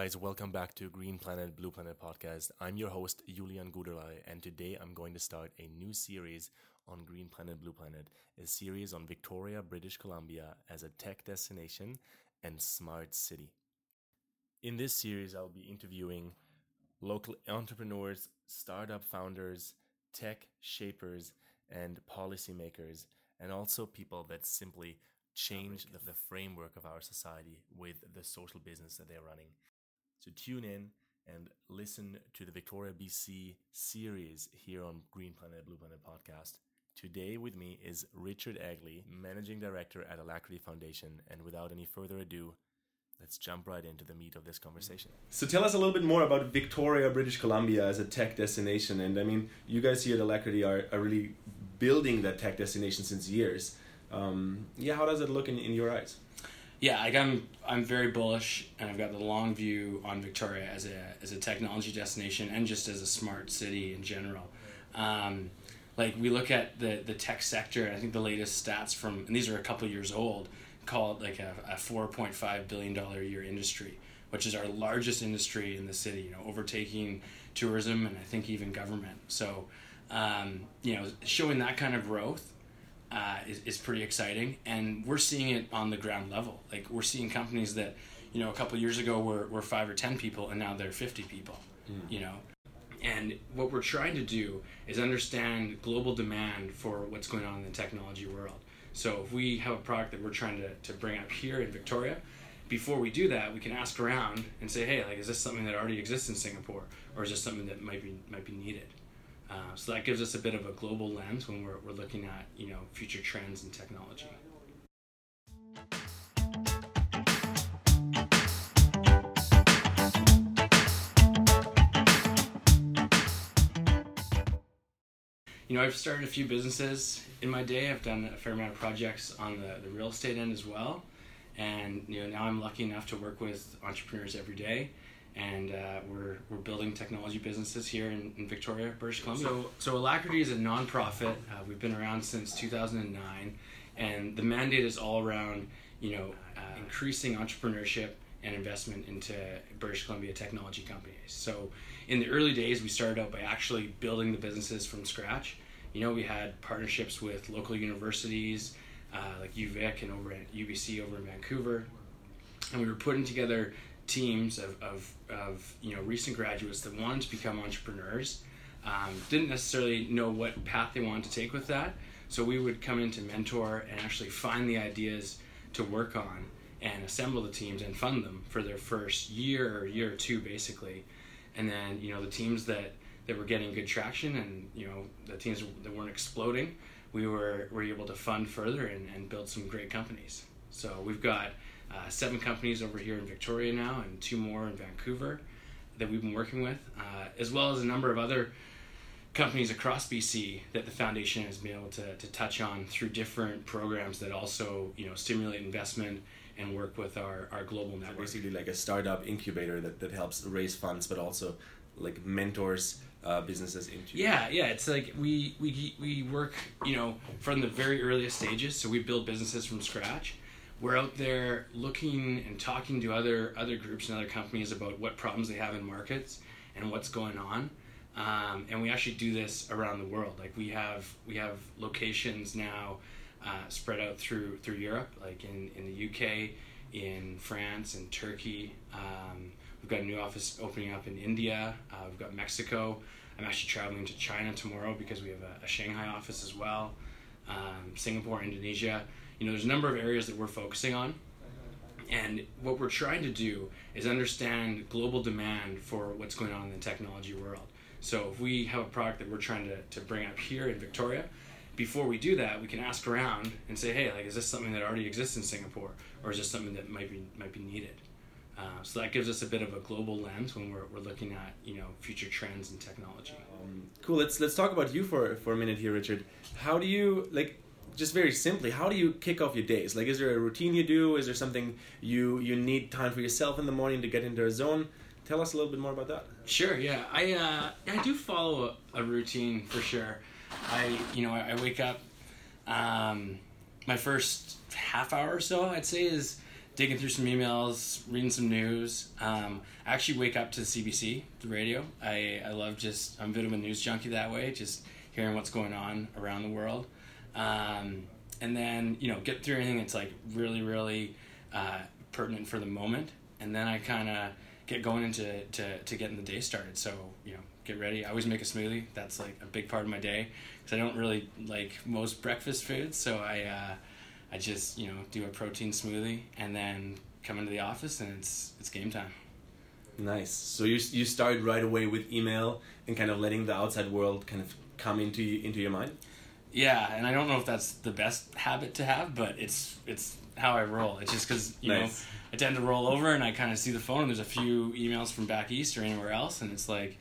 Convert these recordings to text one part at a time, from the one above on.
guys, welcome back to Green Planet, Blue Planet podcast. I'm your host, Julian Guderlei, and today I'm going to start a new series on Green Planet, Blue Planet, a series on Victoria, British Columbia as a tech destination and smart city. In this series, I'll be interviewing local entrepreneurs, startup founders, tech shapers, and policymakers, and also people that simply change the, the framework of our society with the social business that they're running. So tune in and listen to the Victoria BC series here on Green Planet Blue Planet podcast. Today with me is Richard Agley, Managing Director at Alacrity Foundation. And without any further ado, let's jump right into the meat of this conversation. So tell us a little bit more about Victoria, British Columbia as a tech destination. And I mean, you guys here at Alacrity are, are really building that tech destination since years. Um, yeah, how does it look in, in your eyes? Yeah, like I'm I'm very bullish, and I've got the long view on Victoria as a as a technology destination and just as a smart city in general. Um, like we look at the the tech sector, I think the latest stats from and these are a couple years old, call it like a, a four point five billion dollar a year industry, which is our largest industry in the city. You know, overtaking tourism and I think even government. So, um, you know, showing that kind of growth uh, is, is pretty exciting. And we're seeing it on the ground level. Like we're seeing companies that you know a couple years ago were, were five or ten people and now they're 50 people mm. you know? And what we're trying to do is understand global demand for what's going on in the technology world. So if we have a product that we're trying to, to bring up here in victoria before we do that we can ask around and say hey like is this something that already exists in singapore or is this something that might be might be needed uh, so that gives us a bit of a global lens when we're, we're looking at you know future trends in technology. You know, I've started a few businesses in my day. I've done a fair amount of projects on the, the real estate end as well. And you know, now I'm lucky enough to work with entrepreneurs every day and uh, we're, we're building technology businesses here in, in Victoria, British Columbia. So, so Alacrity is a nonprofit. Uh, we've been around since 2009, and the mandate is all around you know uh, increasing entrepreneurship and investment into British Columbia technology companies. So, in the early days, we started out by actually building the businesses from scratch. You know, we had partnerships with local universities uh, like UVic and over at UBC over in Vancouver, and we were putting together teams of, of, of you know recent graduates that wanted to become entrepreneurs um, didn't necessarily know what path they wanted to take with that. So we would come in to mentor and actually find the ideas to work on and assemble the teams and fund them for their first year or year or two basically. And then you know the teams that that were getting good traction and you know the teams that weren't exploding we were were able to fund further and, and build some great companies. So we've got uh, seven companies over here in Victoria now, and two more in Vancouver that we've been working with, uh, as well as a number of other companies across BC that the foundation has been able to, to touch on through different programs that also you know stimulate investment and work with our, our global network. So basically, like a startup incubator that, that helps raise funds, but also like mentors uh, businesses into. Yeah, yeah. It's like we we we work you know from the very earliest stages. So we build businesses from scratch we're out there looking and talking to other other groups and other companies about what problems they have in markets and what's going on. Um, and we actually do this around the world. Like we have we have locations now uh, spread out through through Europe, like in, in the UK, in France, and Turkey. Um, we've got a new office opening up in India. Uh, we've got Mexico. I'm actually traveling to China tomorrow because we have a, a Shanghai office as well. Um, Singapore, Indonesia you know, there's a number of areas that we're focusing on. And what we're trying to do is understand global demand for what's going on in the technology world. So if we have a product that we're trying to, to bring up here in Victoria, before we do that, we can ask around and say, hey, like, is this something that already exists in Singapore, or is this something that might be might be needed? Uh, so that gives us a bit of a global lens when we're, we're looking at you know future trends in technology. Um, cool. Let's let's talk about you for for a minute here, Richard. How do you like? Just very simply, how do you kick off your days? Like, is there a routine you do? Is there something you you need time for yourself in the morning to get into a zone? Tell us a little bit more about that. Sure. Yeah, I uh, I do follow a, routine for sure. I you know I, I wake up. Um, my first half hour or so, I'd say, is digging through some emails, reading some news. Um, I actually wake up to CBC, the radio. I, I love just, I'm a bit of a news junkie that way, just hearing what's going on around the world. Um, and then, you know, get through anything that's like really, really uh, pertinent for the moment. And then I kind of get going into to, to getting the day started. So, you know, get ready. I always make a smoothie. That's like a big part of my day because I don't really like most breakfast foods. So I, uh, I just, you know, do a protein smoothie and then come into the office and it's, it's game time. Nice. So you you started right away with email and kind of letting the outside world kind of come into into your mind. Yeah, and I don't know if that's the best habit to have, but it's it's how I roll. It's just because you Nice. know I tend to roll over and I kind of see the phone and there's a few emails from back east or anywhere else, and it's like,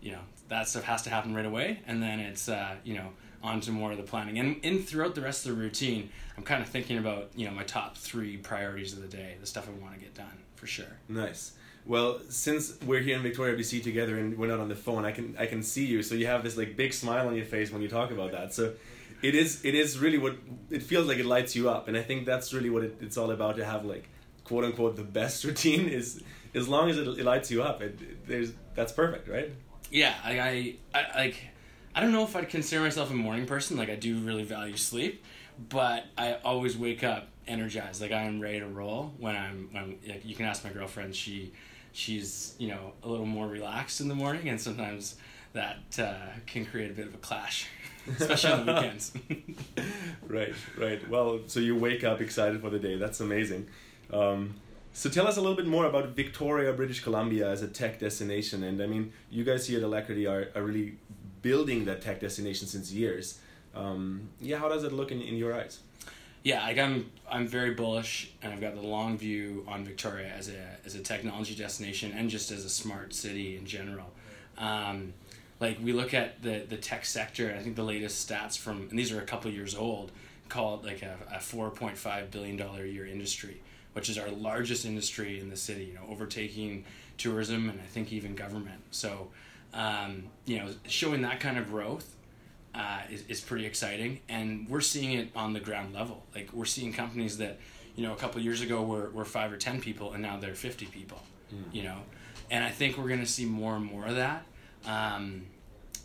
you know, that stuff has to happen right away, and then it's uh, you know on to more of the planning. And in throughout the rest of the routine, I'm kind of thinking about you know my top three priorities of the day, the stuff I want to get done for sure. Nice. Well, since we're here in Victoria, BC together, and we're not on the phone, I can I can see you. So you have this like big smile on your face when you talk about that. So it is it is really what it feels like. It lights you up, and I think that's really what it, it's all about. To have like quote unquote the best routine is as long as it, it lights you up. It, it- there's that's perfect, right? Yeah, I, I, I like. I don't know if I'd consider myself a morning person. Like I do really value sleep, but I always wake up energized. Like I am ready to roll when I'm. When like, you can ask my girlfriend. She, she's you know a little more relaxed in the morning, and sometimes that uh, can create a bit of a clash, especially on the weekends. right, right. Well, so you wake up excited for the day. That's amazing. Um, so tell us a little bit more about Victoria, British Columbia as a tech destination. And I mean, you guys here at Alacrity are, are really building that tech destination since years. Um, yeah, how does it look in, in your eyes? Yeah, like I'm I'm very bullish and I've got the long view on Victoria as a as a technology destination and just as a smart city in general. Um, like we look at the the tech sector, I think the latest stats from and these are a couple years old, call it like a, a four point five billion dollar a year industry, which is our largest industry in the city. You know, overtaking tourism and I think even government. So, um, you know, showing that kind of growth uh, is, is pretty exciting. And we're seeing it on the ground level. Like we're seeing companies that you know a couple years ago were, were five or ten people and now they're 50 people you know? And i think we're going to see more and more of that. Um,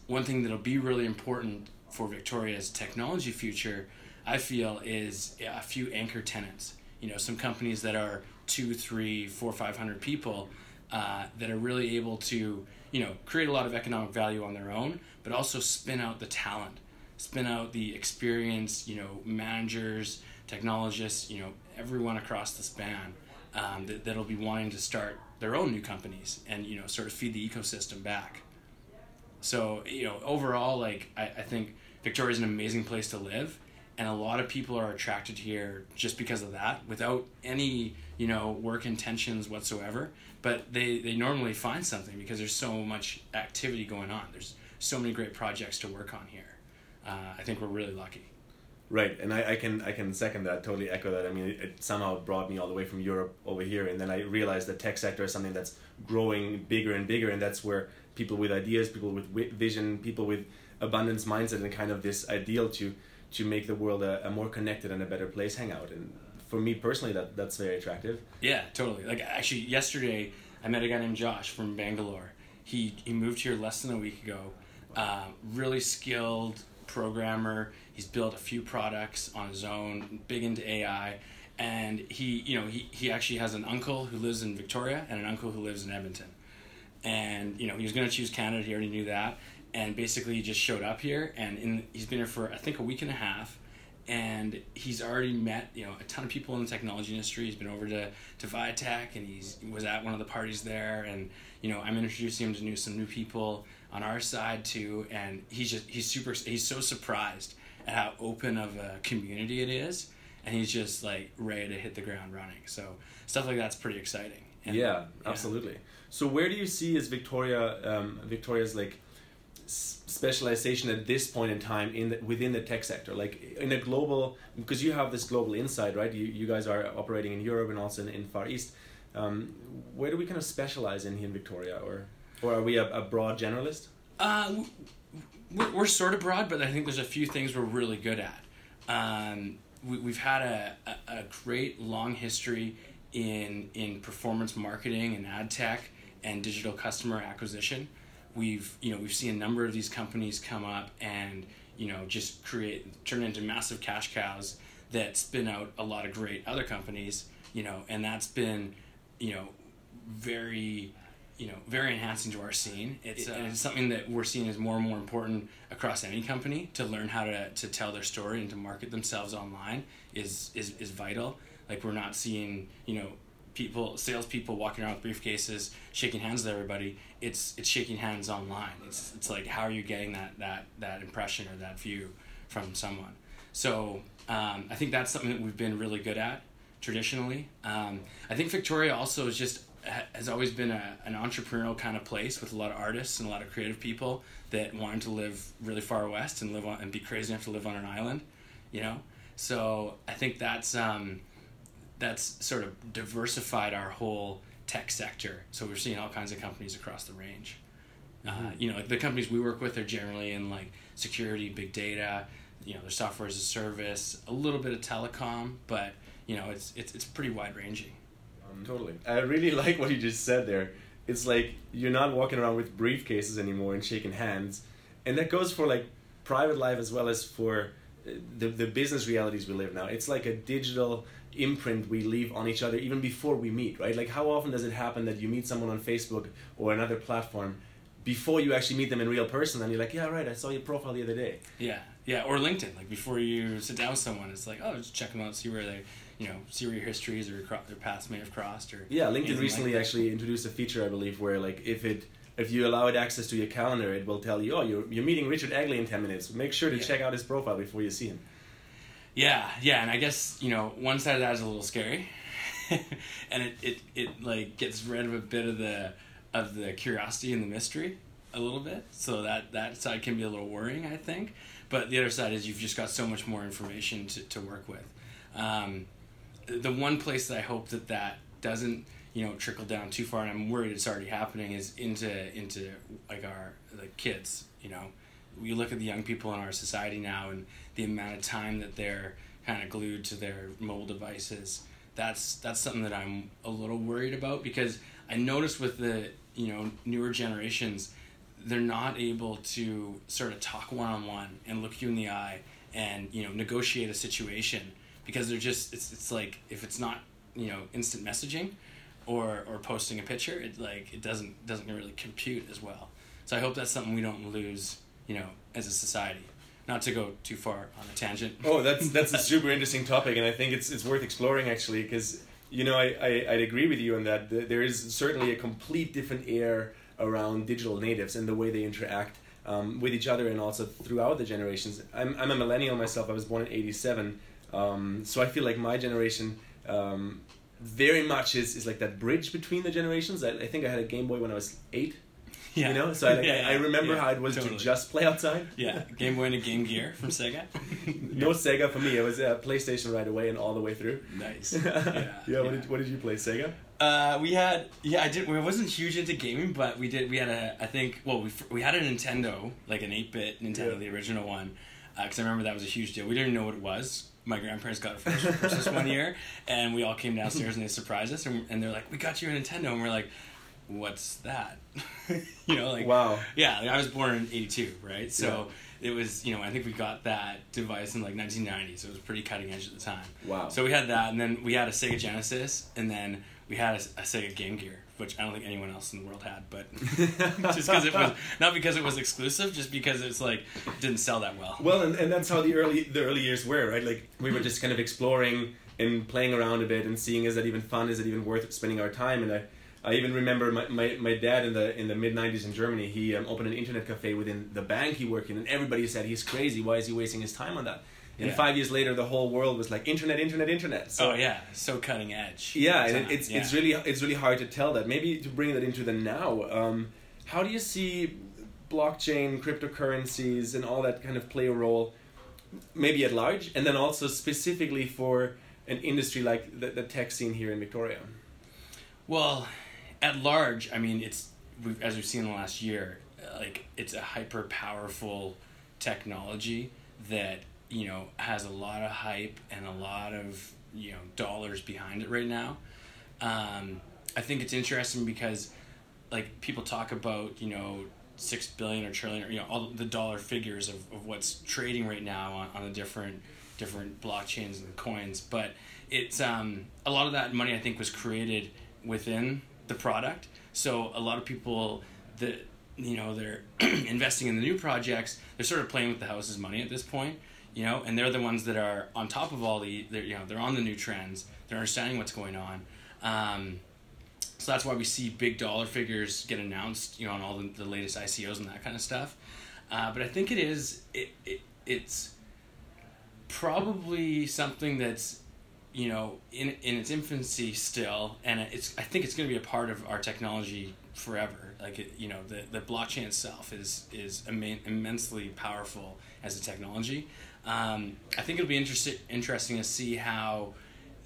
one thing that'll be really important for victoria's technology future i feel is a few anchor tenants. You know some companies that are two three four five hundred people uh, that are really able to you know create a lot of economic value on their own but also spin out the talent spin out the experience you know managers technologists you know everyone across the span um, that, that'll be wanting to start their own new companies and you know sort of feed the ecosystem back. So you know overall like I, I think victoria is an amazing place to live and a lot of people are attracted here just because of that without any you know work intentions whatsoever. But they they normally find something because there's so much activity going on. There's so many great projects to work on here uh, i think we're really lucky Right, and I, I can I can second that, totally echo that. I mean, it, it somehow brought me all the way from Europe over here, and then I realized the tech sector is something that's growing bigger and bigger, and that's where people with ideas, people with vision, people with abundance mindset, and kind of this ideal to to make the world a, a more connected and a better place hang out. And for me personally, that that's very attractive. Yeah, totally. Like actually, yesterday I met a guy named Josh from Bangalore. He he moved here less than a week ago. Um, really skilled programmer. He's built a few products on his own. Big into AI, and he you know he he actually has an uncle who lives in Victoria and an uncle who lives in Edmonton. And you know he was going to choose Canada. He already knew that. And basically, he just showed up here, and in, he's been here for I think a week and a half and he's already met you know a ton of people in the technology industry. He's been over to to VIATEC, and he's he was at one of the parties there, and you know I'm introducing him to new some new people on our side too, and he's just he's super he's so surprised at how open of a community it is, and he's just like ready to hit the ground running. So stuff like that's pretty exciting. And, yeah, absolutely. So where do you see as Victoria um, Victoria's like specialization at this point in time in the, within the tech sector like in a global because you have this global insight right you, you guys are operating in Europe and also in, in Far East um, where do we kind of specialize in here in Victoria or or are we a, a broad generalist Uh, we're, we're sort of broad, but I think there's a few things we're really good at. Um, we, we've had a, a, a great long history in in performance marketing and ad tech and digital customer acquisition. We've you know we've seen a number of these companies come up and you know just create turn into massive cash cows that spin out a lot of great other companies. You know, and that's been you know very you know very enhancing to our scene. It's, uh, it's something that we're seeing as more and more important across any company to learn how to, to tell their story and to market themselves online is is, is vital. Like we're not seeing you know people salespeople walking around with briefcases shaking hands with everybody. It's it's shaking hands online. It's it's like how are you getting that that that impression or that view from someone. So um, I think that's something that we've been really good at traditionally. Um, I think Victoria also is just has always been a, an entrepreneurial kind of place with a lot of artists and a lot of creative people that wanted to live really far west and live on and be crazy enough to live on an island, you know. So I think that's um, that's sort of diversified our whole tech sector. So we're seeing all kinds of companies across the range. Uh, you know, like the companies we work with are generally in like security, big data. You know, their software as a service, a little bit of telecom, but you know, it's it's it's pretty wide ranging. Um, totally. I really like what you just said there. It's like you're not walking around with briefcases anymore and shaking hands, and that goes for like private life as well as for uh, the the business realities we live now. It's like a digital imprint we leave on each other even before we meet, right? Like how often does it happen that you meet someone on Facebook or another platform before you actually meet them in real person and you're like, yeah, right, I saw your profile the other day. Yeah, yeah, or LinkedIn. Like before you sit down with someone, it's like, oh, just check them out, see where they you know see where your histories or their paths may have crossed or yeah linkedin recently like actually introduced a feature i believe where like if it if you allow it access to your calendar it will tell you oh you're, you're meeting richard egley in 10 minutes. Make sure to yeah. check out his profile before you see him. Yeah yeah and i guess you know one side of that is a little scary. And it, it it like gets rid of a bit of the of the curiosity and the mystery a little bit. So that that side can be a little worrying i think. But the other side is you've just got so much more information to, to work with. Um, the one place that I hope that that doesn't you know trickle down too far, and I'm worried it's already happening, is into into like our like kids. You know, we look at the young people in our society now, and the amount of time that they're kind of glued to their mobile devices. That's that's something that I'm a little worried about because I notice with the you know newer generations, they're not able to sort of talk one on one and look you in the eye and you know negotiate a situation because they're just it's, it's like if it's not you know instant messaging or or posting a picture it like it doesn't doesn't really compute as well. So i hope that's something we don't lose you know as a society. Not to go too far on a tangent. Oh that's that's a super interesting topic and i think it's it's worth exploring actually because you know I, I i'd agree with you on that. There is certainly a complete different air around digital natives and the way they interact um, with each other and also throughout the generations. I'm, I'm a millennial myself. I was born in 87 um, so I feel like my generation um, very much is, is like that bridge between the generations. I, I think I had a Game Boy when I was eight. Yeah. You know, so I, like, yeah, I remember yeah, how it was totally. to just play outside. Yeah, Game Boy and a Game Gear from Sega. no Sega for me. It was a PlayStation right away and all the way through. Nice. Yeah. yeah. What did What did you play? Sega. Uh, we had yeah I did. We wasn't huge into gaming, but we did. We had a I think well we we had a Nintendo like an eight bit Nintendo, the original one, because uh, I remember that was a huge deal. We didn't know what it was my grandparents got it for Christmas one year, and we all came downstairs and they surprised us, and, and they're like, "We got you a Nintendo," and we're like, "What's that?" you know, like wow, yeah. Like I was born in '82, right? So yeah. it was, you know, I think we got that device in like 1990, so it was pretty cutting edge at the time. Wow. So we had that, and then we had a Sega Genesis, and then we had a, a Sega Game Gear which I don't think anyone else in the world had, but just because it was not because it was exclusive, just because it's like didn't sell that well. Well, and, and that's how the early the early years were, right? Like we were just kind of exploring and playing around a bit and seeing is that even fun, is it even worth spending our time? And I, I even remember my, my, my dad in the in the mid '90s in Germany. He um, opened an internet cafe within the bank he worked in, and everybody said he's crazy. Why is he wasting his time on that? And yeah. five years later, the whole world was like internet, internet, internet. So, oh yeah, so cutting edge. Yeah, and it's yeah. it's really it's really hard to tell that. Maybe to bring that into the now. Um, how do you see blockchain, cryptocurrencies, and all that kind of play a role, maybe at large, and then also specifically for an industry like the, the tech scene here in Victoria? Well, at large, I mean, it's we've, as we've seen in the last year, like it's a hyper powerful technology that you know has a lot of hype and a lot of you know dollars behind it right now. Um, I think it's interesting because, like, people talk about you know six billion or trillion or you know all the dollar figures of, of what's trading right now on, on the different different blockchains and coins, but it's um, a lot of that money I think was created within the product. So a lot of people that you know they're investing in the new projects, they're sort of playing with the house's money at this point, you know, and they're the ones that are on top of all the they're, you know they're on the new trends, they're understanding what's going on. Um, so that's why we see big dollar figures get announced, you know, on all the, the latest ICOs and that kind of stuff. Uh, but I think it is it, it it's probably something that's you know in in its infancy still and it's i think it's going to be a part of our technology forever like it, you know the the blockchain itself is is imme- immensely powerful as a technology um, i think it'll be interesting interesting to see how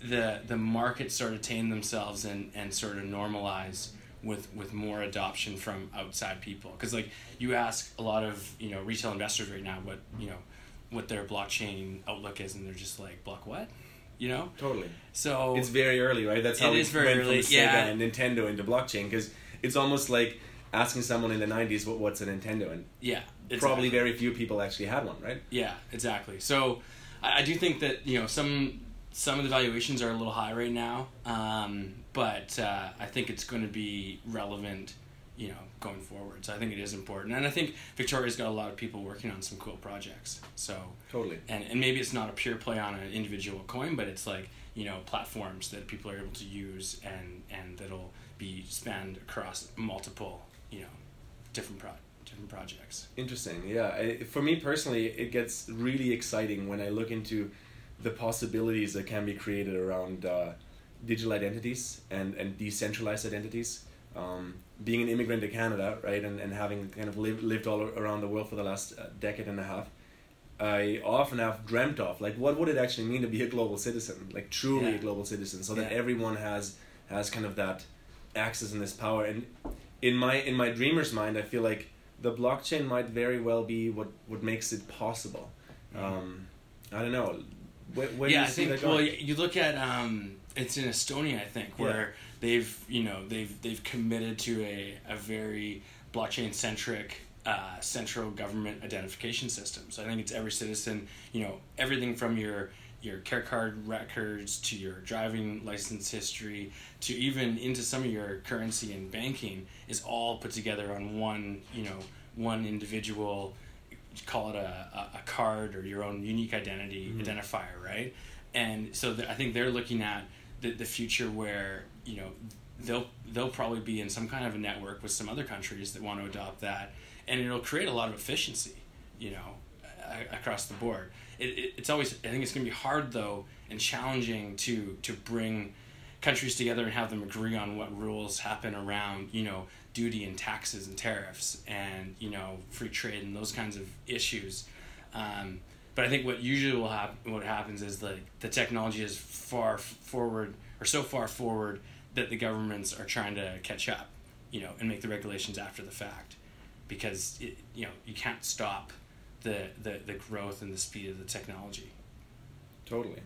the the markets sort of tame themselves and and sort of normalize with with more adoption from outside people because like you ask a lot of you know retail investors right now what you know what their blockchain outlook is and they're just like block what you know Totally. so It's very early, right? That's how It we is very went early, from Sega yeah. and Nintendo into blockchain because it's almost like asking someone in the '90s what, what's a Nintendo, and yeah probably very few people actually had one, right? Yeah, exactly. So I, I do think that you know some some of the valuations are a little high right now, um, but uh, I think it's going to be relevant, you know, going forward. So I think it is important, and I think Victoria's got a lot of people working on some cool projects. So Totally. and and maybe it's not a pure play on an individual coin, but it's like you know platforms that people are able to use and and that'll be spanned across multiple you know different pro different projects. Interesting. Yeah. I, for me personally, it gets really exciting when I look into the possibilities that can be created around uh, digital identities and, and decentralized identities. Um, being an immigrant to Canada, right, and, and having kind of lived, lived all around the world for the last uh, decade and a half, I often have dreamt of like what would it actually mean to be a global citizen, like truly Yeah. a global citizen, so that everyone has has kind of that access and this power. And in my in my dreamer's mind, I feel like the blockchain might very well be what what makes it possible. Um, I don't know. Where, where do yeah, you I see think. Well, you look at um, it's in Estonia, I think, where they've you know they've they've committed to a a very blockchain centric uh, central government identification system. So I think it's every citizen, you know, everything from your your care card records to your driving license history to even into some of your currency and banking is all put together on one you know one individual call it a, a, card or your own unique identity mm-hmm. identifier right? And so th- i think they're looking at the, the future where you know they'll they'll probably be in some kind of a network with some other countries that want to adopt that and it'll create a lot of efficiency you know across the board it, it, it's always i think it's going to be hard though and challenging to to bring countries together and have them agree on what rules happen around you know duty and taxes and tariffs and you know free trade and those kinds of issues. Um, but I think what usually will happen what happens is like the technology is far forward or so far forward that the governments are trying to catch up you know and make the regulations after the fact. Because it, you know you can't stop the, the, the growth and the speed of the technology Totally.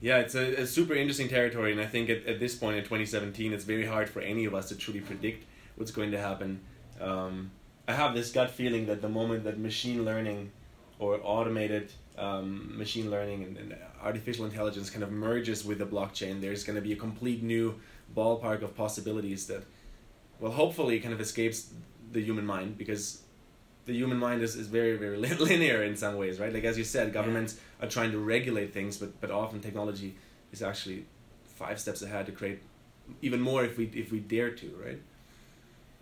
Yeah, it's a, a super interesting territory, and I think at, at this point in 2017, it's very hard for any of us to truly predict what's going to happen. Um, I have this gut feeling that the moment that machine learning or automated um, machine learning and, and artificial intelligence kind of merges with the blockchain, there's going to be a complete new ballpark of possibilities that, well, hopefully kind of escapes the human mind because the human mind is, is very, very linear in some ways, right? Like, as you said, governments are trying to regulate things, but, but often technology is actually five steps ahead to create even more if we if we dare to, right?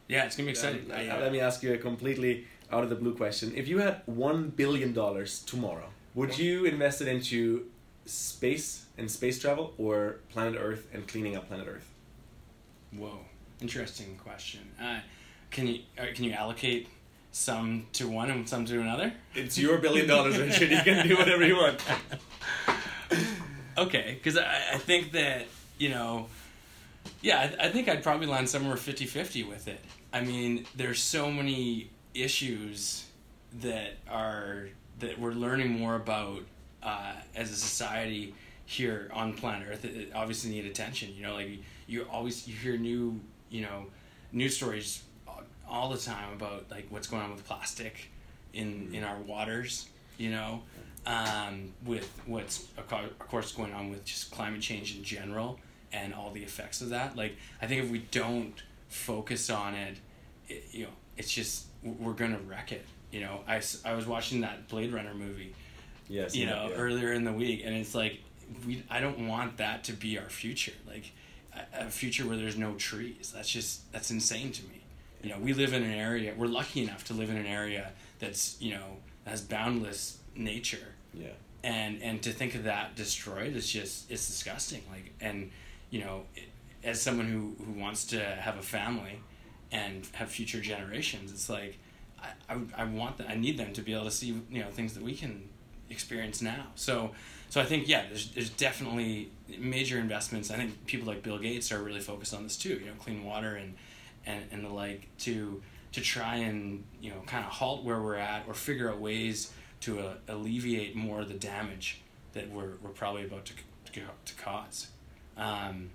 yeah it's gonna be exciting uh, let me ask you a completely out of the blue question. If you had one billion dollars tomorrow, would you invest it into space and space travel, or planet Earth and cleaning up planet Earth? Whoa, interesting question. Uh, can you uh, can you allocate some to one and some to another? It's your billion dollars, Richard. You can do whatever you want. Okay, because I, I think that you know, yeah, I, I think I'd probably land somewhere 50-50 with it. I mean, there's so many issues that are that we're learning more about uh, as a society here on planet Earth. Obviously need attention. You know, like you always you hear new you know news stories all the time about like what's going on with plastic in in our waters you know? Um, with what's of course going on with just climate change in general and all the effects of that. Like i think if we don't focus on it, it you know it's just we're gonna wreck it you know? I, I was watching that blade runner movie yes you know yeah. earlier in the week and it's like we i don't want that to be our future. Like a, a future where there's no trees. That's just that's insane to me you know we live in an area we're lucky enough to live in an area that's you know has boundless nature. Yeah. And and to think of that destroyed is just it's disgusting. Like and you know as someone who who wants to have a family and have future generations it's like I, I, I want that I need them to be able to see you know things that we can experience now. So so I think yeah there's there's definitely major investments. I think people like Bill Gates are really focused on this too you know clean water and and, and the like to to try and you know kind of halt where we're at or figure out ways to uh, alleviate more of the damage that we're, we're probably about to, to, to cause. Um,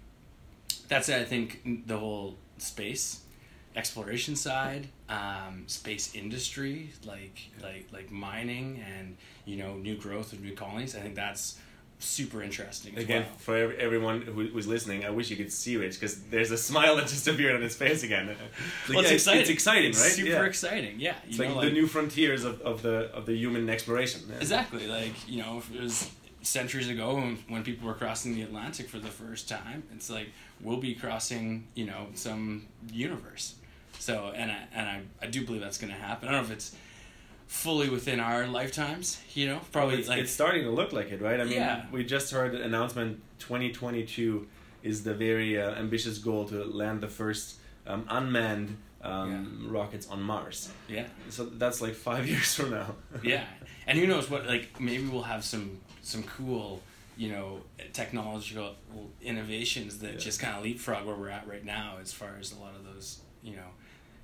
that's I think the whole space exploration side, um, space industry, like like like mining and you know new growth of new colonies. I think that's super interesting. Again, well. for everyone who was listening, I wish you could see Rich because there's a smile that just appeared on his face again. Like, well, it's yeah, exciting. It's exciting, it's right? Super yeah. exciting. Yeah, it's like, like, the new frontiers of, of the of the human exploration. Yeah. Exactly. Like you know, it was centuries ago when, when people were crossing the Atlantic for the first time. It's like we'll be crossing, you know, some universe. So, and I and I, I do believe that's going to happen. I don't know if it's fully within our lifetimes. You know, probably it's, like it's starting to look like it, right? I mean, yeah. we just heard an announcement. Twenty twenty two is the very uh, ambitious goal to land the first um, unmanned um, yeah. rockets on Mars. Yeah. So that's like five years from now. yeah, and who knows what? Like maybe we'll have some some cool, you know, technological innovations that yeah. just kind of leapfrog where we're at right now as far as a lot of those, you know,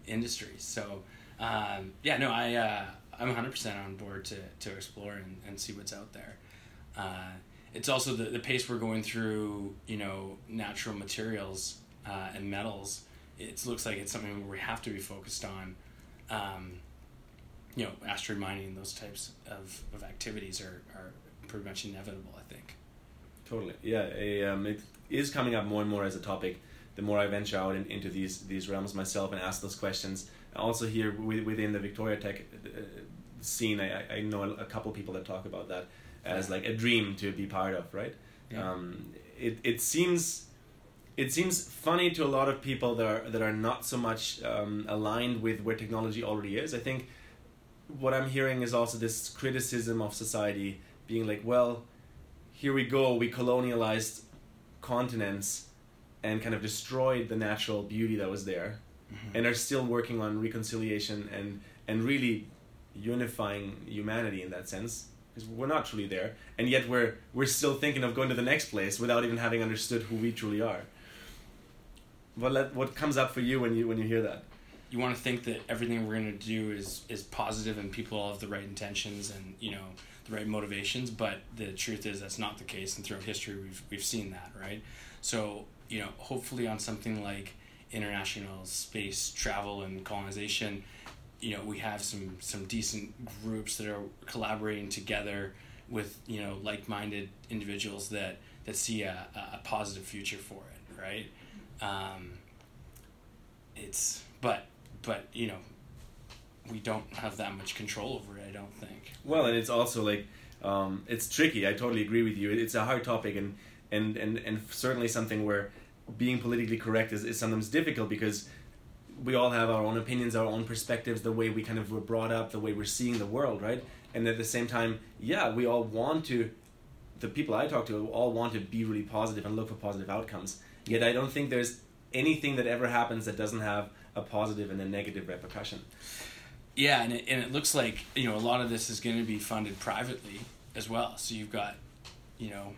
industries. So, um, yeah, no, I. Uh, I'm 100% on board to, to explore and, and see what's out there. Uh, it's also the, the pace we're going through, you know, natural materials uh, and metals. It looks like it's something we have to be focused on. Um, you know, asteroid mining and those types of, of activities are, are pretty much inevitable, I think. Totally. Yeah, a, um, it is coming up more and more as a topic. The more I venture out in, into these, these realms myself and ask those questions, also here within the Victoria Tech uh, scene, I, I know a couple people that talk about that as like a dream to be part of, right? Yeah. Um, it it seems it seems funny to a lot of people that are that are not so much um, aligned with where technology already is. I think what I'm hearing is also this criticism of society being like, well, here we go, we colonialized continents and kind of destroyed the natural beauty that was there mm-hmm. and are still working on reconciliation and and really unifying humanity in that sense because we're not truly there and yet we're we're still thinking of going to the next place without even having understood who we truly are. What let, what comes up for you when you when you hear that? You want to think that everything we're going to do is is positive and people all have the right intentions and you know the right motivations but the truth is that's not the case and throughout history we've we've seen that right? So you know hopefully on something like international space travel and colonization you know we have some some decent groups that are collaborating together with you know like-minded individuals that that see a, a positive future for it right? Um, it's but but you know we don't have that much control over it i don't think. Well and it's also like um, it's tricky i totally agree with you it's a hard topic and and and, and certainly something where being politically correct is, is sometimes difficult because we all have our own opinions, our own perspectives, the way we kind of were brought up, the way we're seeing the world, right? And at the same time, yeah, we all want to, the people I talk to all want to be really positive and look for positive outcomes. Yet I don't think there's anything that ever happens that doesn't have a positive and a negative repercussion. Yeah, and it, and it looks like, you know, a lot of this is going to be funded privately as well. So you've got, you know,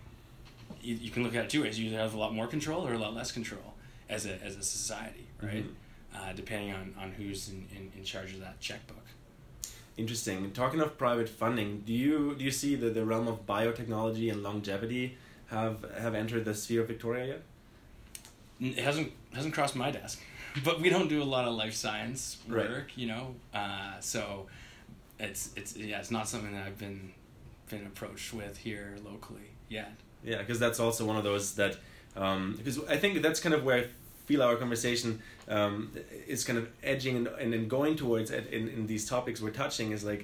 you, you can look at it two ways. You either have a lot more control or a lot less control as a, as a society, right? Mm-hmm uh, depending on, on who's in, in, in charge of that checkbook. Interesting. Talking of private funding, do you do you see that the realm of biotechnology and longevity have have entered the sphere of Victoria yet? It hasn't hasn't crossed my desk, but we don't do a lot of life science Right. work, you know. Uh, so it's it's yeah, it's not something that I've been been approached with here locally yet. Yeah, because that's also one of those that because I think that's kind of where I feel our conversation um, is kind of edging and, and then going towards in, in these topics we're touching is like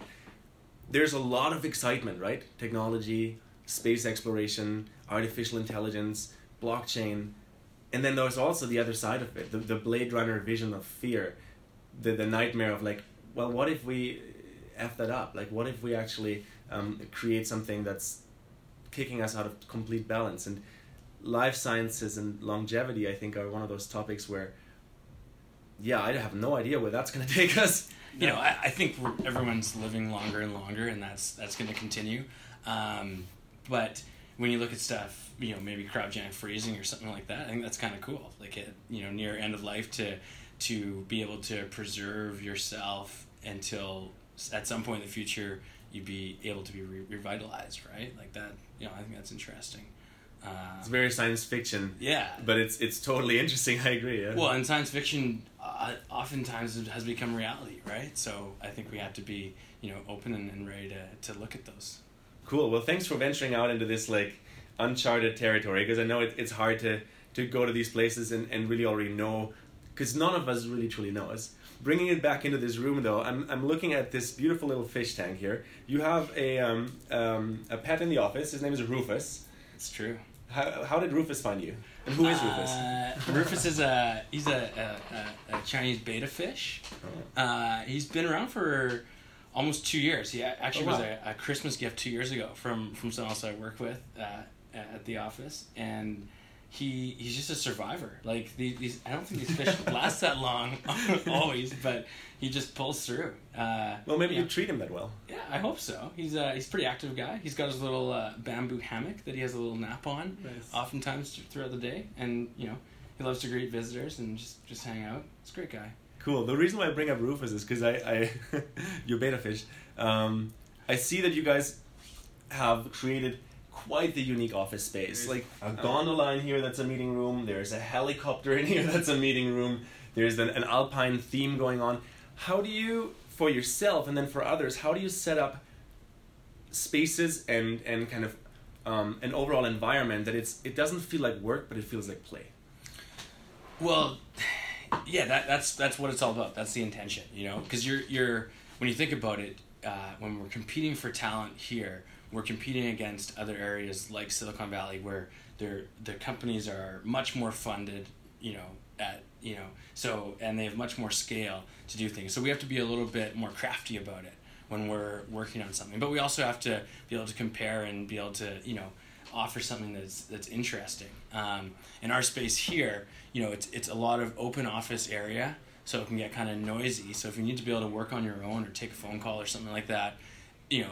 there's a lot of excitement, right? Technology, space exploration, artificial intelligence, blockchain, and then there's also the other side of it, the, the Blade Runner vision of fear, the the nightmare of like, well, what if we f that up? Like, what if we actually um, create something that's kicking us out of complete balance? And life sciences and longevity, I think, are one of those topics where, yeah, I have no idea where that's going to take us. you know, I, I think everyone's living longer and longer, and that's that's going to continue. Um, but when you look at stuff, you know, maybe cryogenic freezing or something like that, I think that's kind of cool. Like, it, you know, near end of life to to be able to preserve yourself until at some point in the future you'd be able to be re- revitalized, right? Like that. You know, I think that's interesting. Uh, It's very science fiction, yeah, but it's it's totally interesting. I agree. Yeah. well, and science fiction uh, oftentimes has become reality, right? So I think we have to be, you know, open and, and ready to, to look at those. Cool. Well, thanks for venturing out into this like uncharted territory because I know it, it's hard to to go to these places and, and really already know because none of us really truly know us. Bringing it back into this room though, I'm, I'm looking at this beautiful little fish tank here. You have a um, um, a pet in the office. His name is Rufus. It's true. How, how did Rufus find you? And who is Rufus? Uh, Rufus is a he's a, a, a, Chinese betta fish. Uh, he's been around for almost two years. He actually Oh, was a, a Christmas gift two years ago from from someone else I work with uh, at the office, and he he's just a survivor. Like these, these I don't think these fish last that long always, but he just pulls through. Uh, Well, maybe yeah. you treat him that well. Yeah, I hope so. He's uh, he's a pretty active guy. He's got his little uh, bamboo hammock that he has a little nap on, Nice. oftentimes throughout the day, and you know he loves to greet visitors and just just hang out. He's a great guy. Cool. The reason why I bring up Rufus is because I, I your betta fish. Um, I see that you guys have created quite the unique office space. Like a gondola in here that's a meeting room. There's a helicopter in here that's a meeting room. There's an, an alpine theme going on. How do you, for yourself and then for others, how do you set up spaces and and kind of um, an overall environment that it's it doesn't feel like work, but it feels like play. Well, yeah, that, that's that's what it's all about. That's the intention, you know, because you're you're when you think about it, uh, when we're competing for talent here, we're competing against other areas like Silicon Valley where their the companies are much more funded, you know, at you know, so and they have much more scale to do things. So we have to be a little bit more crafty about it when we're working on something. But we also have to be able to compare and be able to, you know, offer something that's that's interesting. Um, in our space here, you know, it's it's a lot of open office area, so it can get kind of noisy. So if you need to be able to work on your own or take a phone call or something like that, you know,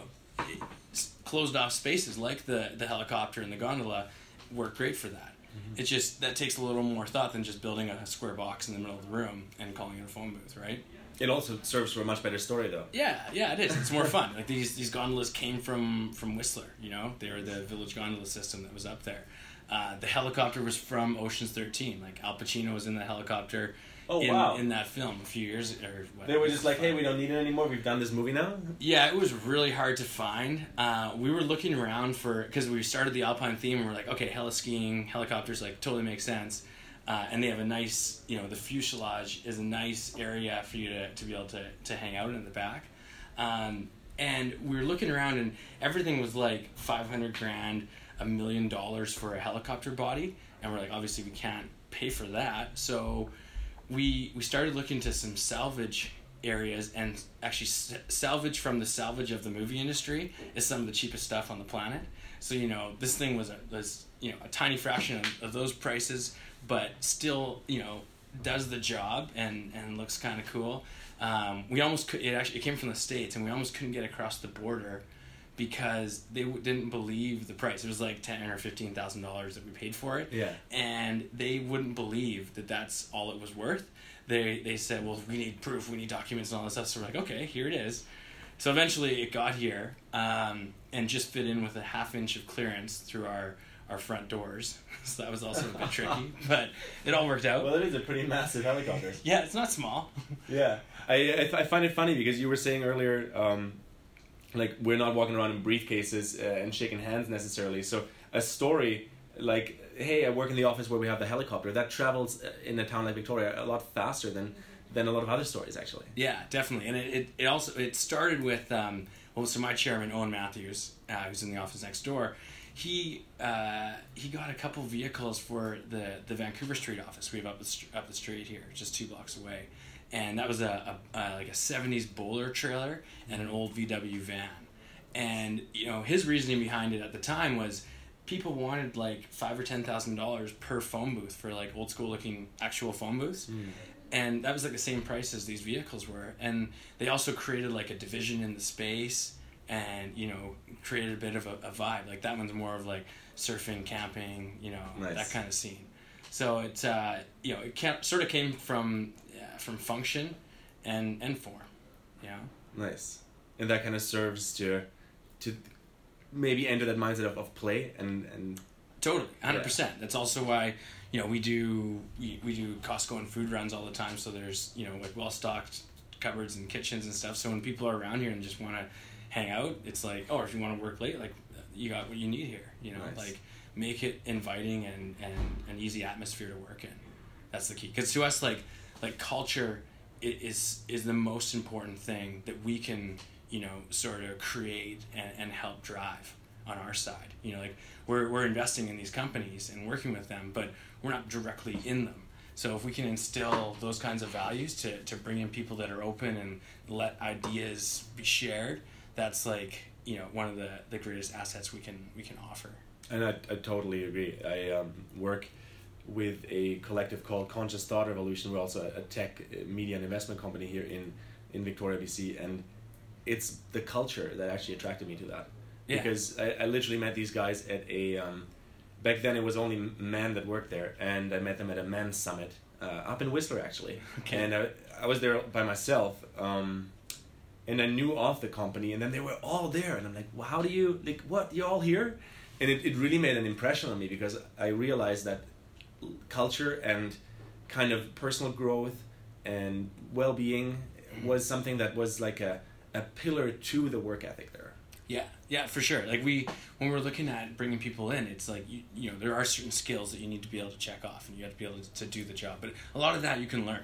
closed off spaces like the the helicopter and the gondola work great for that. It's just that takes a little more thought than just building a square box in the middle of the room and calling it a phone booth, right? It also serves for a much better story, though. Yeah, yeah, it is. It's more fun. Like these these gondolas came from from Whistler. You know, they were the village gondola system that was up there. Uh, the helicopter was from Ocean's Thirteen. Like Al Pacino was in the helicopter. Oh, in, wow. In that film a few years or what, They were just like, "Hey, we don't need it anymore. We've done this movie now." Yeah, it was really hard to find. Uh, we were looking around for because we started the alpine theme. and We're like, okay, heli skiing, helicopters, like totally makes sense. Uh, and they have a nice, you know, the fuselage is a nice area for you to, to be able to, to hang out in the back. Um, and we were looking around, and everything was like five hundred grand, a million dollars for a helicopter body, and we're like, obviously we can't pay for that, so we we started looking to some salvage areas and actually salvage from the salvage of the movie industry is some of the cheapest stuff on the planet. So you know this thing was a was you know a tiny fraction of, of those prices but still you know does the job and and looks kind of cool. Um, we almost could it actually it came from the states and we almost couldn't get across the border because they w- didn't believe the price it was like ten or fifteen thousand dollars that we paid for it Yeah. and they wouldn't believe that that's all it was worth. They they said, "Well, we need proof, we need documents, and all this stuff." So we're like, "Okay, here it is." So eventually, it got here um, and just fit in with a half inch of clearance through our our front doors. So that was also a bit tricky, but it all worked out. Well, it is a pretty massive helicopter. Yeah, it's not small. yeah, I, I I find it funny because you were saying earlier, um, like we're not walking around in briefcases uh, and shaking hands necessarily. So a story like, hey, I work in the office where we have the helicopter that travels uh, in a town like Victoria a lot faster than than a lot of other stories actually. Yeah, definitely, and it, it, it also it started with um, well, so my chairman Owen Matthews, uh, who's in the office next door, he uh, he got a couple vehicles for the the Vancouver Street office. We have up the up the street here, just two blocks away, and that was a, a, a like a seventies Boler trailer and an old VW van, and you know his reasoning behind it at the time was people wanted like five or ten thousand dollars per phone booth for like old school looking actual phone booths. Mm. And that was like the same price as these vehicles were. And they also created like a division in the space and you know created a bit of a, a vibe like that one's more of like surfing camping you know Nice. that kind of scene so it uh, you know it kept, sort of came from from function and and form you know Nice, and that kind of serves to to maybe enter that mindset of, of play and and Totally, hundred percent. That's also why you know we do we, we do Costco and food runs all the time. So there's you know like well stocked cupboards and kitchens and stuff. So when people are around here and just want to hang out, it's like oh, if you want to work late, like you got what you need here. You know, Nice. like make it inviting and and an easy atmosphere to work in. That's the key. Because to us, like like culture is is the most important thing that we can you know sort of create and, and help drive on our side. You know, like we're we're investing in these companies and working with them, but we're not directly in them. So if we can instill those kinds of values to, to bring in people that are open and let ideas be shared, that's like you know one of the, the greatest assets we can we can offer. And I, I totally agree. I um, work with a collective called Conscious Thought Revolution. We're also a, tech uh, media and investment company here in, in Victoria, BC. And it's the culture that actually attracted me to that. Yeah. Because I, I literally met these guys at a. Um, back then it was only men that worked there. And I met them at a men's summit uh, up in Whistler, actually. Okay. And I, I was there by myself. Um, and I knew of the company, and then they were all there, and I'm like, well, how do you like what? You're all here, and it, it really made an impression on me because I realized that culture and kind of personal growth and well-being was something that was like a, a pillar to the work ethic there. Yeah, yeah, for sure. Like we, when we're looking at bringing people in, it's like you, you know there are certain skills that you need to be able to check off, and you have to be able to, to do the job. But a lot of that you can learn.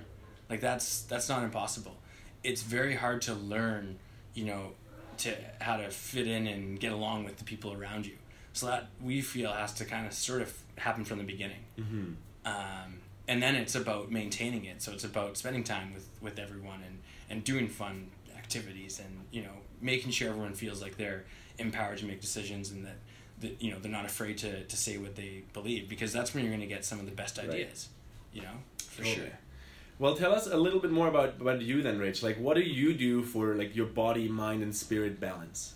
Like that's that's not impossible. It's very hard to learn, you know, to how to fit in and get along with the people around you. So that we feel has to kind of sort of happen from the beginning. Mm-hmm. Um, and then it's about maintaining it. So it's about spending time with, with everyone and, and doing fun activities and, you know, making sure everyone feels like they're empowered to make decisions and that, that you know, they're not afraid to, to say what they believe because that's when you're going to get some of the best Right. ideas, you know, for Totally. sure. Well, tell us a little bit more about about you then, Rich. Like, what do you do for like your body, mind, and spirit balance?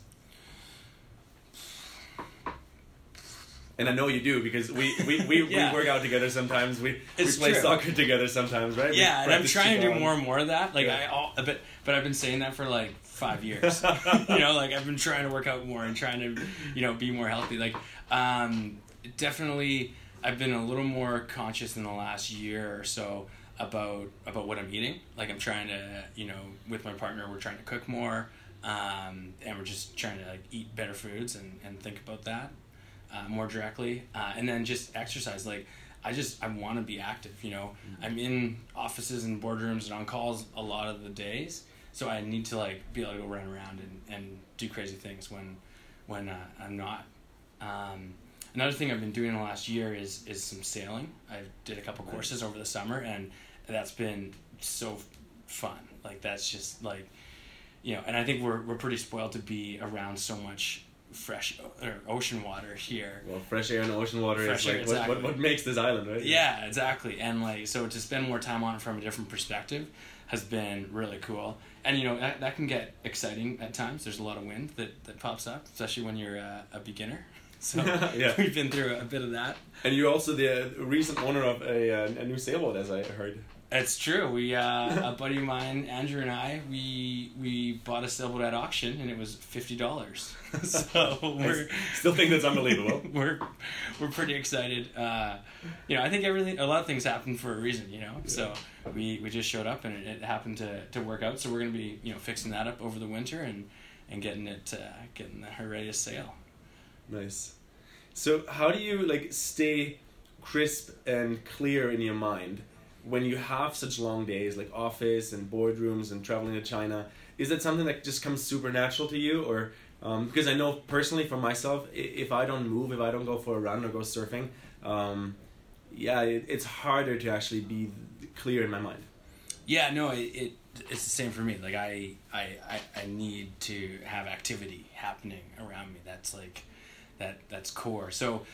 And I know you do because we we, we, Yeah. we work out together sometimes. We It's we play true. soccer together sometimes, right? Yeah, and I'm trying to do more and more of that. Like Yeah. I, all, but but I've been saying that for like five years. you know, like I've been trying to work out more and trying to, you know, be more healthy. Like, um, definitely, I've been a little more conscious in the last year or so about about what I'm eating. Like I'm trying to, you know, with my partner, we're trying to cook more, um, and we're just trying to like eat better foods and and think about that uh, more directly, uh, and then just exercise. Like I just I want to be active. You know, I'm in offices and boardrooms and on calls a lot of the days, so I need to like be able to go run around and, and do crazy things when when uh, I'm not. Um, another thing I've been doing in the last year is is some sailing. I did a couple courses over the summer, and that's been so fun. Like that's just like you know, and I think we're we're pretty spoiled to be around so much fresh o- or ocean water here. Well, fresh air and ocean water Fresh is like air, what, what, what makes this island, right? Yeah, exactly. And like so to spend more time on it from a different perspective has been really cool. And you know, that, that can get exciting at times. There's a lot of wind that, that pops up, especially when you're uh, a beginner. So Yeah. we've been through a bit of that. And you're also the recent owner of a, uh, a new sailboat, as I heard. It's true. We uh, a buddy of mine, Andrew and I, we we bought a sailboat at auction, and it was fifty dollars. so we're Still think that's unbelievable. we're we're pretty excited. Uh, you know, I think everything, a lot of things happen for a reason. You know, so we we just showed up, and it, it happened to, to work out. So we're gonna be you know fixing that up over the winter and and getting it uh, getting her ready to sail. Nice. So how do you like stay crisp and clear in your mind when you have such long days like office and boardrooms and traveling to China? Is that something that just comes supernatural to you or um, because I know personally for myself, if I don't move, if I don't go for a run or go surfing, um, yeah, it, it's harder to actually be clear in my mind. Yeah, no, it, it it's the same for me. Like I, I, I, I need to have activity happening around me. That's like that that's core. So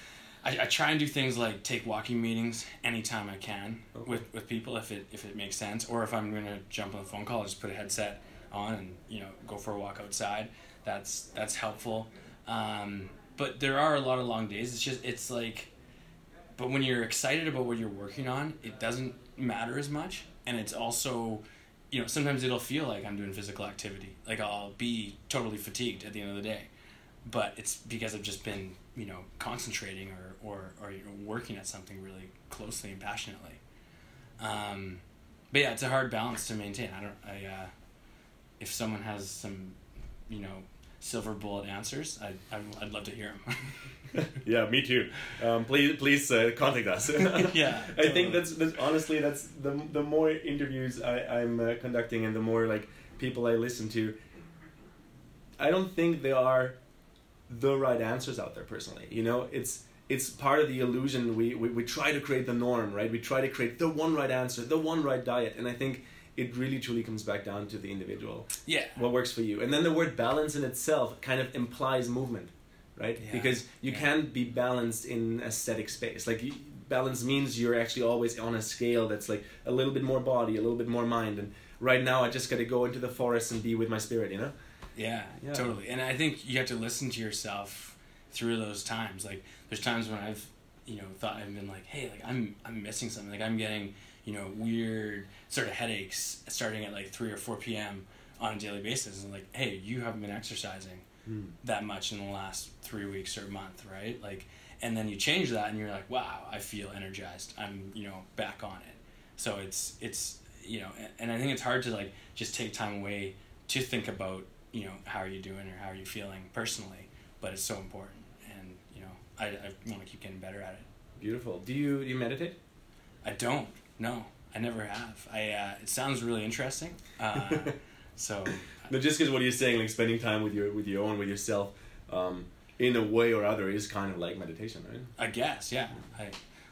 I, I try and do things like take walking meetings anytime I can Okay. with, with people if it if it makes sense. Or if I'm gonna jump on a phone call, I'll just put a headset on and you know go for a walk outside. That's that's helpful. Um, but there are a lot of long days. It's just it's like but when you're excited about what you're working on, it doesn't matter as much. And it's also, you know, sometimes it'll feel like I'm doing physical activity. Like I'll be totally fatigued at the end of the day. But it's because I've just been, you know, concentrating or, or, or you know, working at something really closely and passionately. Um, but yeah, it's a hard balance to maintain. I don't, I, uh, if someone has some, you know, silver bullet answers, I, I, I'd love to hear them. yeah, me too. Um, please, please uh, contact us. Yeah, I think that's, that's honestly that's the the more interviews I, I'm uh, conducting and the more like people I listen to. I don't think there are the right answers out there personally. You know, it's it's part of the illusion. We, we we try to create the norm, right? We try to create the one right answer, the one right diet, and I think it really truly comes back down to the individual yeah. what works for you and then the word balance in itself kind of implies movement right Yeah. because you Yeah. can't be balanced in a static space like you, balance means you're actually always on a scale that's like a little bit more body a little bit more mind and right now i just got to go into the forest and be with my spirit you know Yeah, Yeah. totally. And I think you have to listen to yourself through those times. Like there's times when I've, you know, thought I've been like, hey, like I'm I'm missing something. Like I'm getting, you know, weird sort of headaches starting at like three or four p.m. on a daily basis. And like, hey, you haven't been exercising hmm. that much in the last three weeks or month, right? Like, and then you change that, and you're like, wow, I feel energized. I'm, you know, back on it. So it's it's you know, and- and I think it's hard to like just take time away to think about you know how are you doing or how are you feeling personally, but it's so important, and you know, I I want to keep getting better at it. beautiful do you do you meditate I don't. No, I never have. I. Uh, it sounds really interesting. Uh, so no just because what you're saying like spending time with your with your own with yourself um, in a way or other is kind of like meditation right I guess, yeah. I,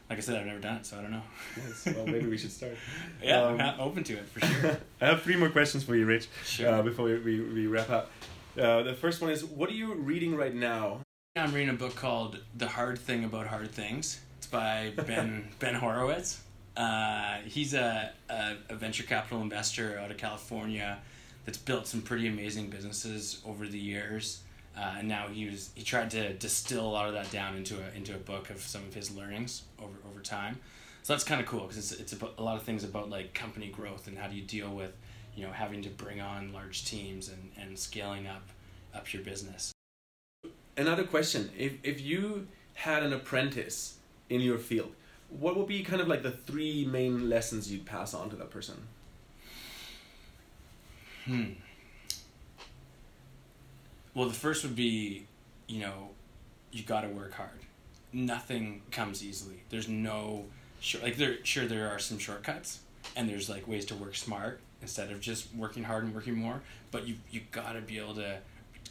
like I said, I've never done it, so I don't know. yes well maybe we should start Yeah, Um, I'm open to it for sure. I have three more questions for you, Rich, Sure. uh, before we, we, we wrap up. Uh, the first one is What are you reading right now? I'm reading a book called "The Hard Thing About Hard Things." It's by Ben Ben Horowitz. Uh, he's a, a, a venture capital investor out of California that's built some pretty amazing businesses over the years. Uh, and now he was he tried to distill a lot of that down into a into a book of some of his learnings over over time. So that's kind of cool because it's it's about a lot of things about like company growth and how do you deal with you know having to bring on large teams and, and scaling up up your business. Another question if, if you had an apprentice in your field, what would be kind of like the three main lessons you'd pass on to that person? Hmm. Well, the first would be, you know, you got to work hard. Nothing comes easily. There's no short, like there. Sure, there are some shortcuts, and there's like ways to work smart instead of just working hard and working more. But you you got to be able to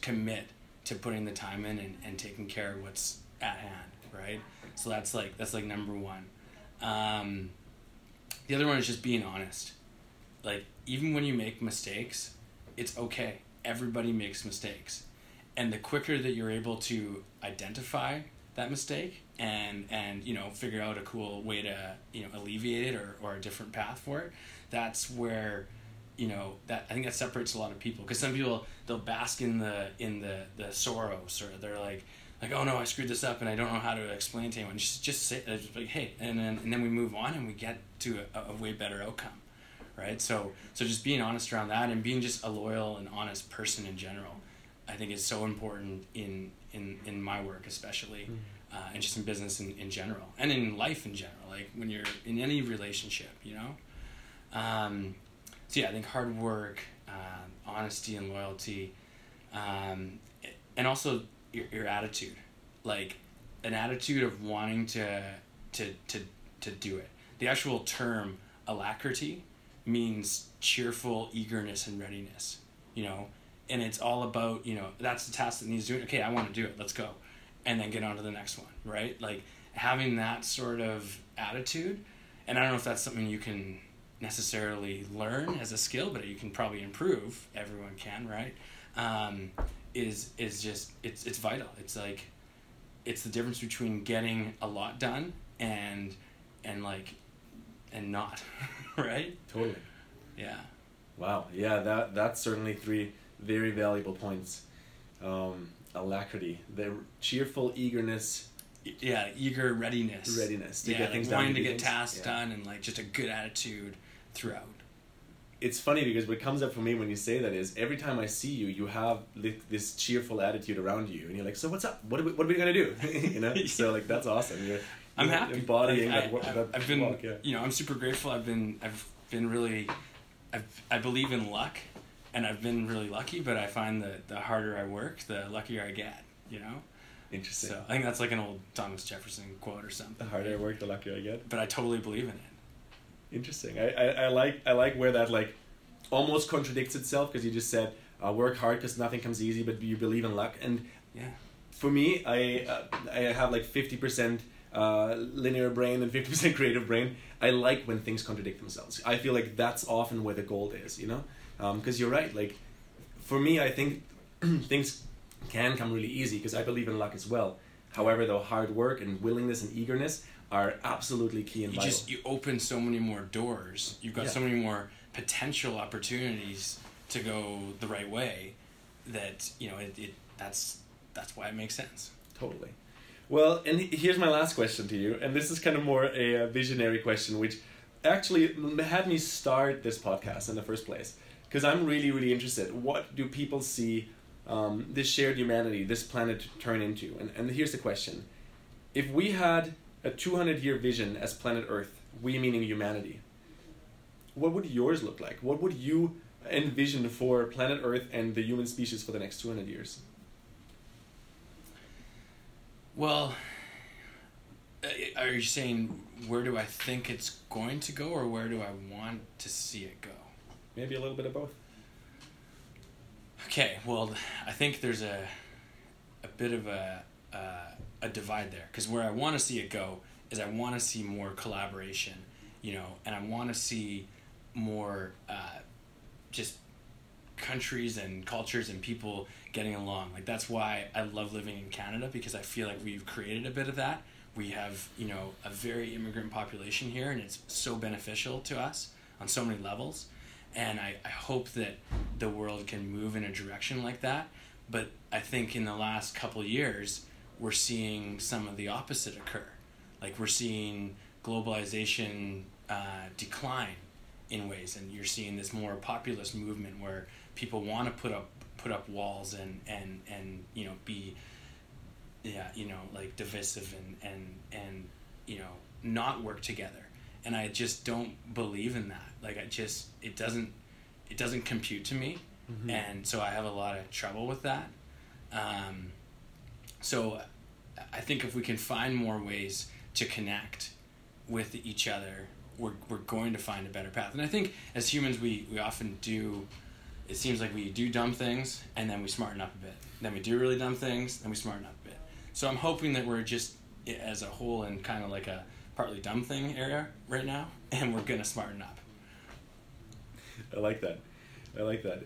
commit to putting the time in and, and taking care of what's at hand, right? So that's like that's like number one. Um, the other one is just being honest. Like even when you make mistakes, it's okay. Everybody makes mistakes. And the quicker that you're able to identify that mistake and and you know figure out a cool way to you know alleviate it or, or a different path for it, that's where you know that I think that separates a lot of people. Because some people they'll bask in the in the the sorrows or they're like like oh no I screwed this up and I don't know how to explain to anyone. Just just say just like hey and then and then we move on and we get to a, a way better outcome right? So so just being honest around that and being just a loyal and honest person in general, I think is so important in in in my work especially, Mm. uh, and just in business in, in general and in life in general. Like when you're in any relationship, you know. Um, so yeah, I think hard work, um, honesty, and loyalty, um, and also your, your attitude, like an attitude of wanting to to to to do it. The actual term alacrity means cheerful eagerness and readiness. You know, and it's all about you know that's the task that needs doing. Okay, I want to do it. Let's go, and then get on to the next one. Right, like having that sort of attitude, and I don't know if that's something you can necessarily learn as a skill, but you can probably improve. Everyone can, right? Um, is is just it's it's vital. It's like it's the difference between getting a lot done and and like and not, right? Totally. Yeah. Wow. Yeah, that that's certainly three very valuable points. Um, alacrity, the cheerful eagerness, Yeah, eager readiness. readiness to yeah, get like things done. wanting do to get things. tasks Yeah. done and like just a good attitude throughout. It's funny because what comes up for me when you say that is every time I see you, you have this cheerful attitude around you, and you're like, "So what's up? What are we, what are we gonna do?" you know. So like that's awesome. You're, I'm you're happy. embodying Like, that, I, that I've been, walk, yeah. you know, I'm super grateful. I've been, I've been really, I've, I believe in luck, and I've been really lucky. But I find that the harder I work, the luckier I get. You know. Interesting. So I think that's like an old Thomas Jefferson quote or something. the harder I work, the luckier I get. But I totally believe in it. Interesting. I, I, I like I like where that like almost contradicts itself because you just said uh, work hard because nothing comes easy, but you believe in luck. And Yeah. for me, I uh, I have like fifty percent uh, linear brain and fifty percent creative brain. I like when things contradict themselves. I feel like that's often where the gold is. You know, because you're right. Like for me, I think things can come really easy because I believe in luck as well. However, though, hard work and willingness and eagerness are absolutely key and You vital. just you open so many more doors. You've got Yeah. so many more potential opportunities to go the right way. That you know it, it that's that's why it makes sense. Totally. Well, and here's my last question to you, and this is kind of more a, uh visionary question, which actually had me start this podcast in the first place, because I'm really, really interested. What do people see um, this shared humanity, this planet turn into? And, and here's the question: If we had a 200 year vision as planet Earth, we meaning humanity, what would yours look like? What would you envision for planet Earth and the human species for the next 200 years? Well, uh, are you saying where do I think it's going to go, or where do I want to see it go? Maybe a little bit of both. Okay, well, I think there's a a bit of a uh, a divide there because where I want to see it go is I want to see more collaboration, you know, and I want to see more uh, just countries and cultures and people getting along. Like that's why I love living in Canada because I feel like we've created a bit of that. We have, you know, a very immigrant population here and it's so beneficial to us on so many levels. And I, I hope that the world can move in a direction like that. But I think in the last couple years, we're seeing some of the opposite occur. Like we're seeing globalization uh, decline in ways, and you're seeing this more populist movement where people want to put up put up walls and and and you know be yeah you know like divisive and and and you know not work together and i just don't believe in that. Like i just it doesn't it doesn't compute to me. And so i have a lot of trouble with that. Um, so i think if we can find more ways to connect with each other we're, we're going to find a better path. And i think as humans we, we often do it seems like we do dumb things and then we smarten up a bit. Then we do really dumb things and we smarten up a bit. So i'm hoping that we're just as a whole and kind of like a partly dumb thing area right now and we're gonna smarten up I like that. I like that.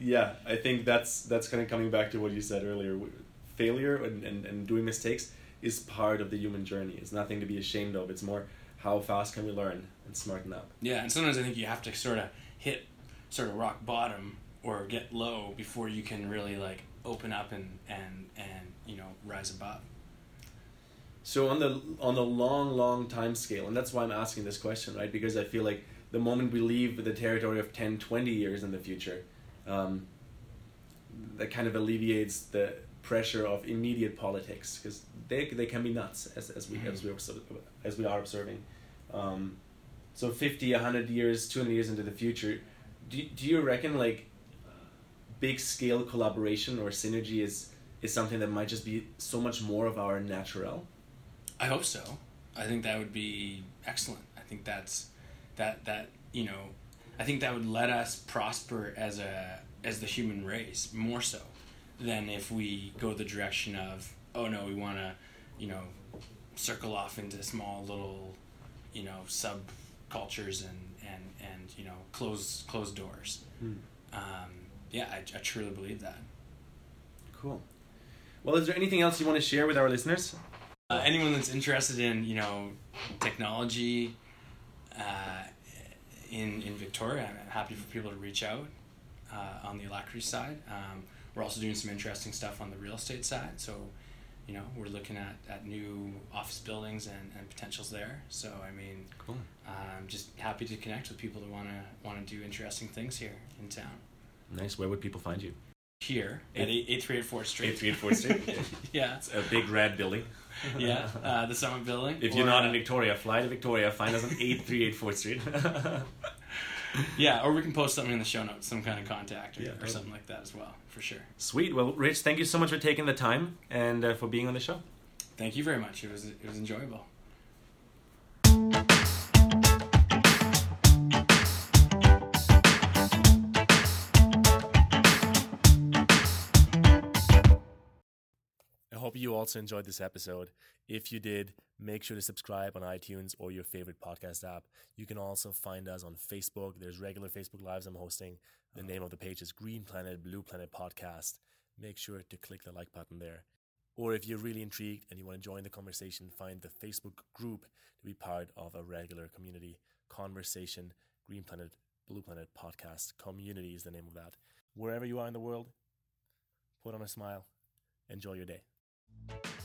Yeah, I think that's that's kind of coming back to what you said earlier. Failure and, and, and doing mistakes is part of the human journey. It's nothing to be ashamed of. It's more how fast can we learn and smarten up. yeah and sometimes i think you have to sort of hit sort of rock bottom or get low before you can really like open up and and and you know rise above So on the on the long long time scale, and that's why I'm asking this question, right? Because I feel like the moment we leave the territory of 10, 20 years in the future, um, that kind of alleviates the pressure of immediate politics because they, they can be nuts as, as we as we as we are observing. Um, so 50, 100 years, 200 years into the future, do, do you reckon like big scale collaboration or synergy is is something that might just be so much more of our natural? I hope so. I think that would be excellent. I think that's that that you know, I think that would let us prosper as a as the human race more so than if we go the direction of oh no we want to you know circle off into small little you know sub cultures and and and you know close closed doors. Hmm. Um, yeah, I, I truly believe that. Cool. Well, is there anything else you want to share with our listeners? Uh, anyone that's interested in you know technology uh, in in Victoria, I'm happy for people to reach out uh, on the alacrity side. Um, we're also doing some interesting stuff on the real estate side. So, you know, we're looking at, at new office buildings and, and potentials there. So, I mean, Cool. I'm just happy to connect with people that want to want to do interesting things here in town. Nice. Where would people find you? Here at 8384 Street. 8384 Street. Yeah, It's a big red building. yeah. Uh, the Summit Building. If you're Or, not in Victoria, fly to Victoria. Find us on 8384 Street. Yeah, or we can post something in the show notes, some kind of contact or, Yeah, or something like that as well, for sure. Sweet. Well, Rich, thank you so much for taking the time and uh, for being on the show. Thank you very much. It was it was enjoyable. Hope you also enjoyed this episode. If you did, make sure to subscribe on iTunes or your favorite podcast app. You can also find us on Facebook. There's regular Facebook Lives I'm hosting. The uh-huh. name of the page is Green Planet Blue Planet Podcast. Make sure to click the like button there. Or if you're really intrigued and you want to join the conversation, find the Facebook group to be part of a regular community conversation. Green Planet Blue Planet Podcast Community is the name of that. Wherever you are in the world, put on a smile. Enjoy your day. Bye.